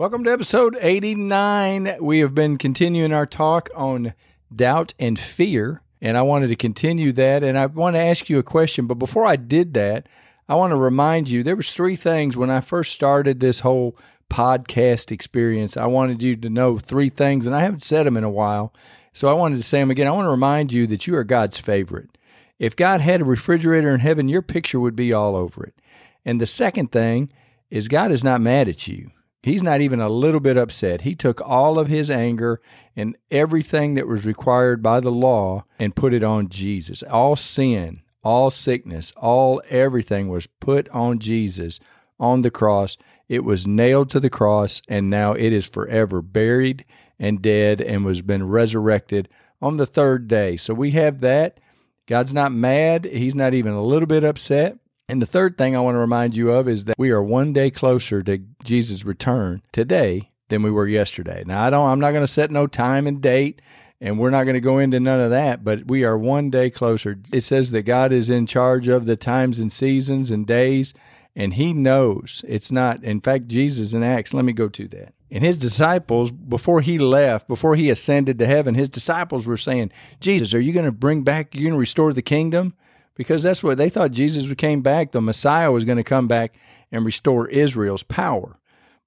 Welcome to episode 89. We have been continuing our talk on doubt and fear, and I wanted to continue that. And I want to ask you a question, but before I did that, I want to remind you there was three things when I first started this whole podcast experience. I wanted you to know three things, and I haven't said them in a while. So I wanted to say them again. I want to remind you that you are God's favorite. If God had a refrigerator in heaven, your picture would be all over it. And the second thing is God is not mad at you. He's not even a little bit upset. He took all of his anger and everything that was required by the law and put it on Jesus. All sin, all sickness, all everything was put on Jesus on the cross. It was nailed to the cross and now it is forever buried and dead and was been resurrected on the third day. So we have that. God's not mad. He's not even a little bit upset. And the third thing I want to remind you of is that we are one day closer to Jesus' return today than we were yesterday. Now I don't I'm not going to set no time and date and we're not going to go into none of that, but we are one day closer. It says that God is in charge of the times and seasons and days and he knows. It's not in fact Jesus in Acts, let me go to that. And his disciples, before he left, before he ascended to heaven, his disciples were saying, Jesus, are you going to bring back, you're going to restore the kingdom? Because that's what they thought Jesus came back, the Messiah was going to come back and restore Israel's power.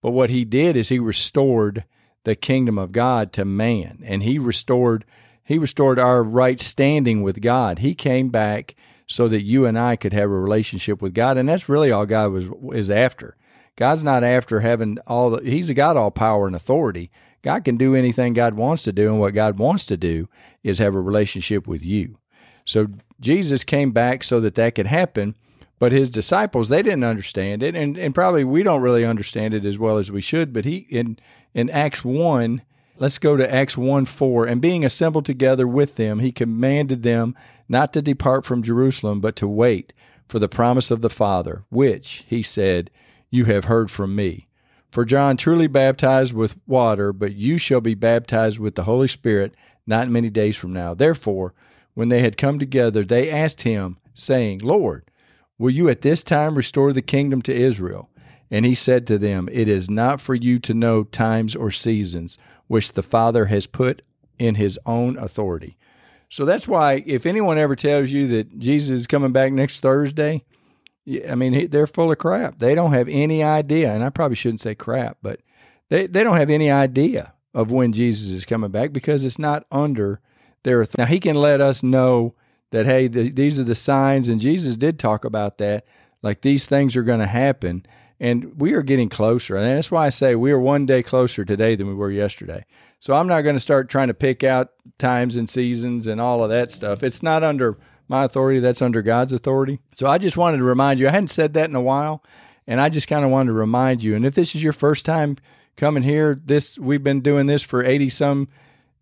But what he did is he restored the kingdom of God to man, and he restored he restored our right standing with God. He came back so that you and I could have a relationship with God, and that's really all God was is after. God's not after having all the, he's got all power and authority. God can do anything God wants to do, and what God wants to do is have a relationship with you. So Jesus came back so that that could happen, but his disciples they didn't understand it, and, and probably we don't really understand it as well as we should. But he in in Acts one, let's go to Acts one four, and being assembled together with them, he commanded them not to depart from Jerusalem, but to wait for the promise of the Father, which he said you have heard from me. For John truly baptized with water, but you shall be baptized with the Holy Spirit not many days from now. Therefore, when they had come together, they asked him, saying, Lord, will you at this time restore the kingdom to Israel? And he said to them, It is not for you to know times or seasons which the Father has put in his own authority. So that's why, if anyone ever tells you that Jesus is coming back next Thursday, I mean, they're full of crap. They don't have any idea, and I probably shouldn't say crap, but they, they don't have any idea of when Jesus is coming back because it's not under their authority. Now, he can let us know that, hey, the, these are the signs, and Jesus did talk about that, like these things are going to happen, and we are getting closer. And that's why I say we are one day closer today than we were yesterday. So I'm not going to start trying to pick out times and seasons and all of that stuff. It's not under my authority, that's under God's authority. So I just wanted to remind you, I hadn't said that in a while, and I just kind of wanted to remind you. And if this is your first time coming here, this we've been doing this for 80 some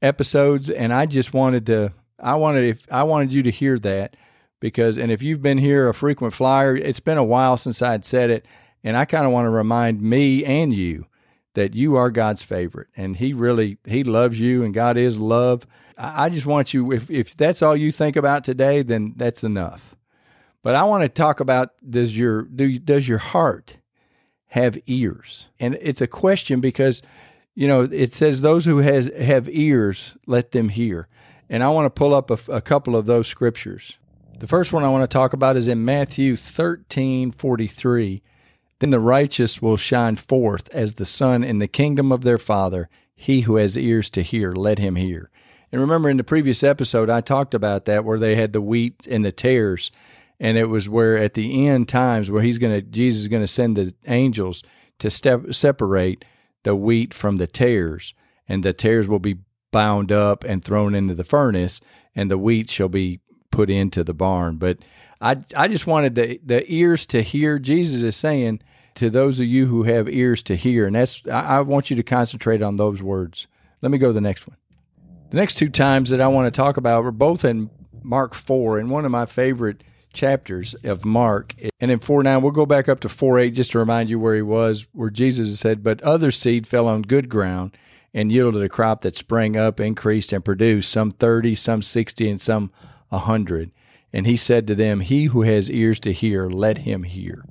episodes and I just wanted to I wanted if I wanted you to hear that because and if you've been here a frequent flyer, it's been a while since I'd said it and I kind of want to remind me and you that you are God's favorite and he really he loves you and God is love. I just want you if if that's all you think about today, then that's enough. But I want to talk about does your do does your heart have ears? And it's a question because you know it says those who has have ears let them hear. And I want to pull up a, a couple of those scriptures. The first one I want to talk about is in Matthew 13 43. Then the righteous will shine forth as the sun in the kingdom of their Father. He who has ears to hear, let him hear. And remember in the previous episode, I talked about that where they had the wheat and the tares. And it was where at the end times where he's going to, Jesus is going to send the angels to step, separate the wheat from the tares. And the tares will be bound up and thrown into the furnace, and the wheat shall be put into the barn. But I, I just wanted the, the ears to hear. Jesus is saying to those of you who have ears to hear, and that's I, I want you to concentrate on those words Let me go to the next one. The next two times that I want to talk about are both in Mark 4, and one of my favorite chapters of Mark. And in 4 9, we'll go back up to 4 8 just to remind you where he was, where Jesus said, But other seed fell on good ground and yielded a crop that sprang up, increased, and produced some 30, some 60, and some a 100. And he said to them, He who has ears to hear, let him hear.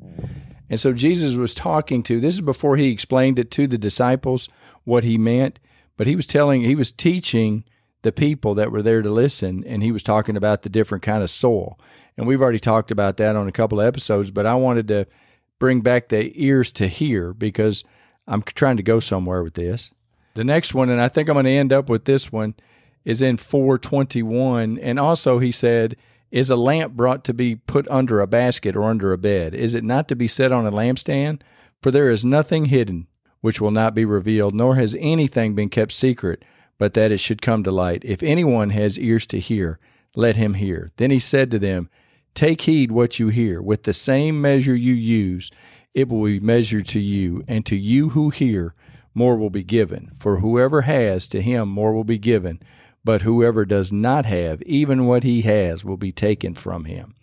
And so Jesus was talking to, this is before he explained it to the disciples what he meant, but he was telling, he was teaching the people that were there to listen, and he was talking about the different kind of soil. And we've already talked about that on a couple of episodes, but I wanted to bring back the ears to hear because I'm trying to go somewhere with this. The next one, and I think I'm going to end up with this one, is in 421. And also, he said, Is a lamp brought to be put under a basket or under a bed? Is it not to be set on a lampstand? For there is nothing hidden which will not be revealed, nor has anything been kept secret, but that it should come to light. If anyone has ears to hear, let him hear. Then he said to them, Take heed what you hear. With the same measure you use, it will be measured to you, and to you who hear, more will be given. For whoever has, to him more will be given. But whoever does not have, even what he has, will be taken from him.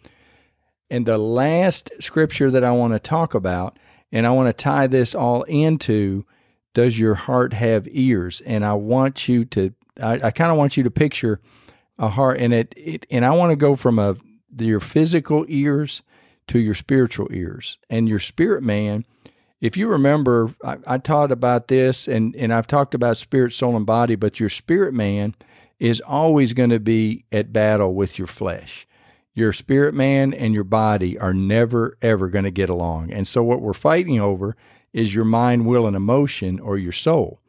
And the last scripture that I want to talk about, and I want to tie this all into does your heart have ears? And I want you to, I, I kind of want you to picture a heart, and it, it and I want to go from a your physical ears to your spiritual ears. And your spirit man, if you remember, I, I, taught about this and, and I've talked about spirit, soul, and body, but your spirit man is always going to be at battle with your flesh. Your spirit man and your body are never, ever going to get along. And so, what we're fighting over is your mind, will, and emotion or your soul.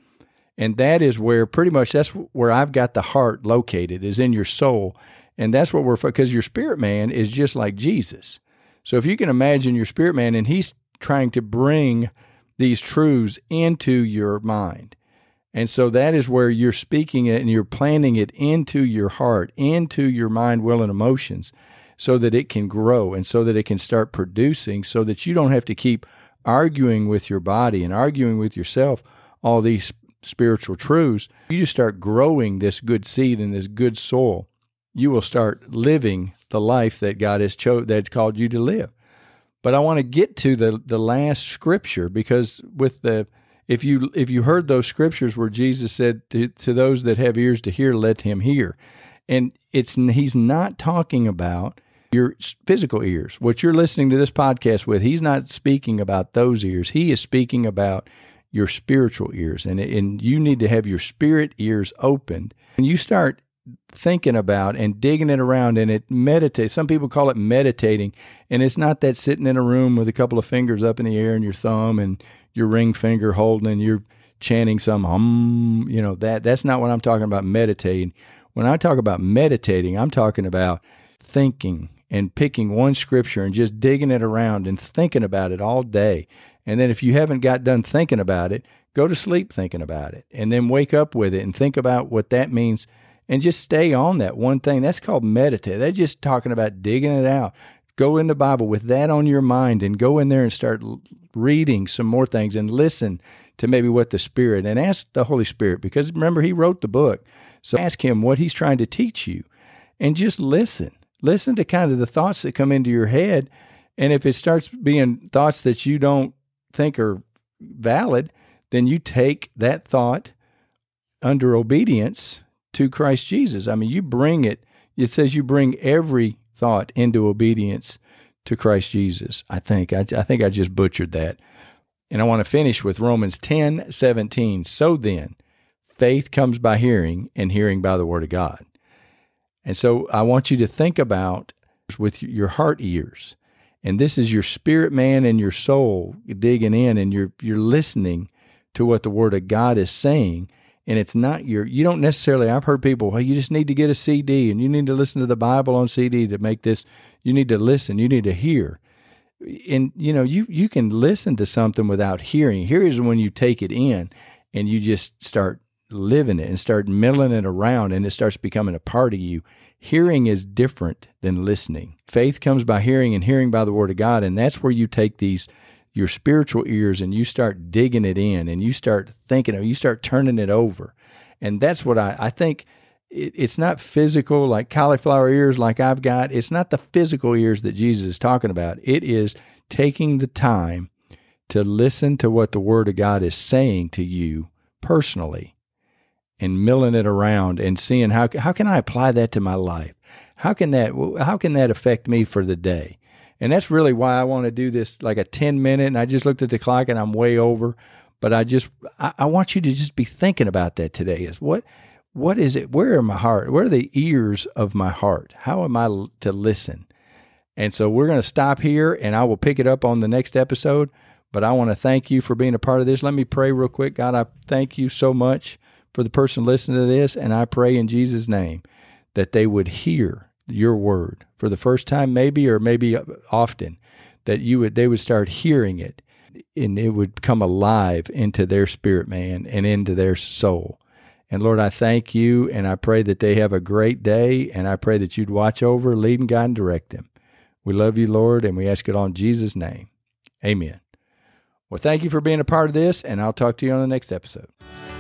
And that is where pretty much that's where I've got the heart located, is in your soul. And that's what we're, because your spirit man is just like Jesus. So if you can imagine your spirit man and he's trying to bring these truths into your mind. And so that is where you're speaking it and you're planting it into your heart, into your mind, will, and emotions so that it can grow and so that it can start producing so that you don't have to keep arguing with your body and arguing with yourself all these spiritual truths. You just start growing this good seed in this good soil you will start living the life that God has cho- that's called you to live. But I want to get to the the last scripture because with the if you if you heard those scriptures where Jesus said to, to those that have ears to hear, let him hear, and it's he's not talking about your physical ears, what you're listening to this podcast with. He's not speaking about those ears. He is speaking about your spiritual ears, and and you need to have your spirit ears opened, and you start thinking about and digging it around and it meditate some people call it meditating and it's not that sitting in a room with a couple of fingers up in the air and your thumb and your ring finger holding and you're chanting some hum you know that that's not what I'm talking about meditating. When I talk about meditating I'm talking about thinking and picking one scripture and just digging it around and thinking about it all day. And then if you haven't got done thinking about it go to sleep thinking about it and then wake up with it and think about what that means and just stay on that one thing. That's called meditate. They're just talking about digging it out. Go in the Bible with that on your mind and go in there and start reading some more things and listen to maybe what the Spirit and ask the Holy Spirit because remember, He wrote the book. So ask Him what He's trying to teach you and just listen. Listen to kind of the thoughts that come into your head. And if it starts being thoughts that you don't think are valid, then you take that thought under obedience to Christ Jesus. I mean, you bring it, it says you bring every thought into obedience to Christ Jesus. I think. I, I think I just butchered that. And I want to finish with Romans 10 17. So then, faith comes by hearing, and hearing by the word of God. And so I want you to think about with your heart ears. And this is your spirit man and your soul digging in and you're you're listening to what the word of God is saying and it's not your you don't necessarily i've heard people well you just need to get a cd and you need to listen to the bible on cd to make this you need to listen you need to hear. And you know you you can listen to something without hearing. Here is when you take it in and you just start living it and start milling it around and it starts becoming a part of you. Hearing is different than listening. Faith comes by hearing and hearing by the word of god and that's where you take these your spiritual ears and you start digging it in and you start thinking of you start turning it over And that's what I, I think it, it's not physical like cauliflower ears like I've got. It's not the physical ears that Jesus is talking about. It is taking the time to listen to what the Word of God is saying to you personally and milling it around and seeing how how can I apply that to my life? How can that how can that affect me for the day? And that's really why I want to do this like a 10 minute and I just looked at the clock and I'm way over, but I just I, I want you to just be thinking about that today is what what is it? Where are my heart? Where are the ears of my heart? How am I to listen? And so we're going to stop here and I will pick it up on the next episode. But I want to thank you for being a part of this. Let me pray real quick. God, I thank you so much for the person listening to this. And I pray in Jesus' name that they would hear your word for the first time, maybe, or maybe often, that you would, they would start hearing it and it would come alive into their spirit, man, and into their soul. And Lord, I thank you and I pray that they have a great day and I pray that you'd watch over, lead and guide and direct them. We love you, Lord, and we ask it on Jesus' name. Amen. Well, thank you for being a part of this, and I'll talk to you on the next episode.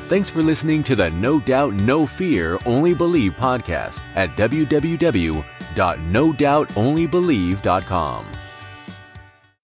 Thanks for listening to the No Doubt, No Fear, Only Believe podcast at www.nodoubtonlybelieve.com.